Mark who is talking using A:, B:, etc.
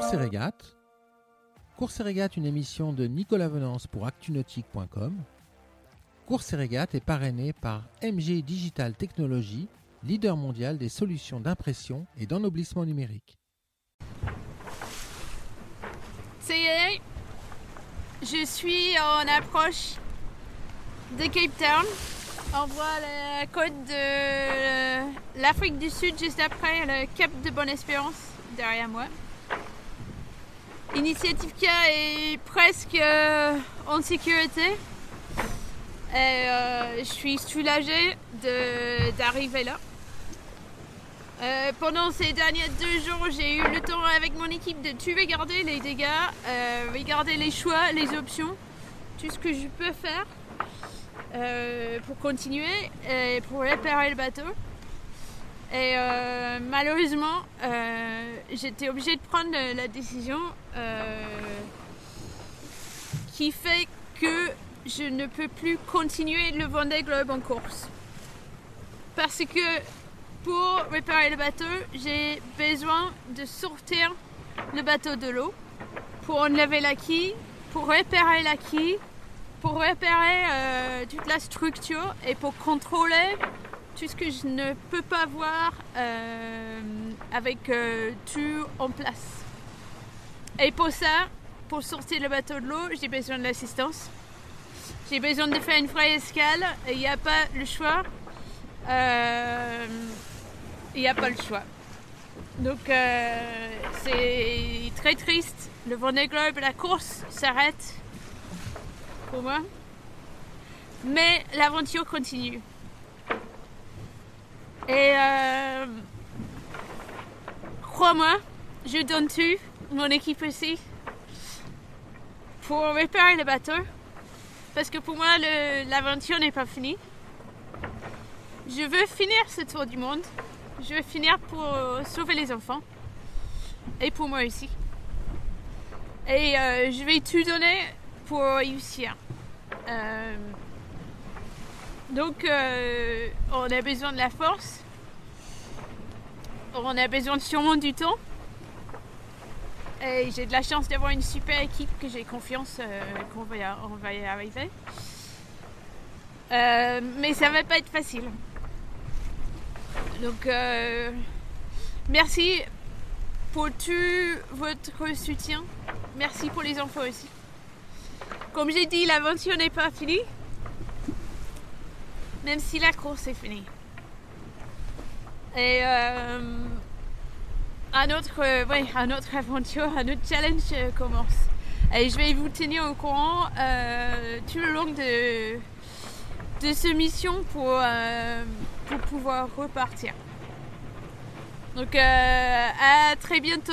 A: Course et régate. Course et régate, une émission de Nicolas Venance pour actunautique.com. Course et régate est parrainé par MG Digital Technologies, leader mondial des solutions d'impression et d'ennoblissement numérique.
B: C'est je suis en approche de Cape Town. On voit la côte de l'Afrique du Sud juste après le cap de Bonne-Espérance derrière moi. Initiative K est presque euh, en sécurité. Et euh, je suis soulagée d'arriver là. Euh, pendant ces derniers deux jours, j'ai eu le temps avec mon équipe de tout regarder les dégâts, regarder les choix, les options, tout ce que je peux faire pour continuer et pour réparer le bateau. Et euh, malheureusement, euh, j'étais obligée de prendre la décision euh, qui fait que je ne peux plus continuer le Vendée Globe en course. Parce que pour réparer le bateau, j'ai besoin de sortir le bateau de l'eau pour enlever la quille, pour réparer la quille, pour réparer toute la structure et pour contrôler tout ce que je ne peux pas voir euh, avec euh, tout en place. Et pour ça, pour sortir le bateau de l'eau, j'ai besoin de l'assistance. J'ai besoin de faire une vraie escale il n'y a pas le choix. Euh, il n'y a pas le choix. Donc c'est très triste. Le Vendée Globe, la course s'arrête pour moi. Mais l'aventure continue. Et euh, crois-moi, je donne tout, mon équipe aussi, pour réparer le bateau? Parce que pour moi, l'aventure n'est pas finie. Je veux finir ce tour du monde. Je veux finir pour sauver les enfants. Et pour moi aussi. Et euh, je vais tout donner pour réussir. Euh, donc, euh, on a besoin de la force. On a besoin sûrement du temps. Et j'ai de la chance d'avoir une super équipe que j'ai confiance euh, qu'on va, y arriver. Euh, mais ça va pas être facile. Donc, merci pour tout votre soutien. Merci pour les enfants aussi. Comme j'ai dit, l'aventure n'est pas finie même si la course est finie. Et euh, un autre, euh, un autre aventure, un autre challenge euh, commence. Et je vais vous tenir au courant tout le long de, de ce mission pour, pour pouvoir repartir. Donc à très bientôt.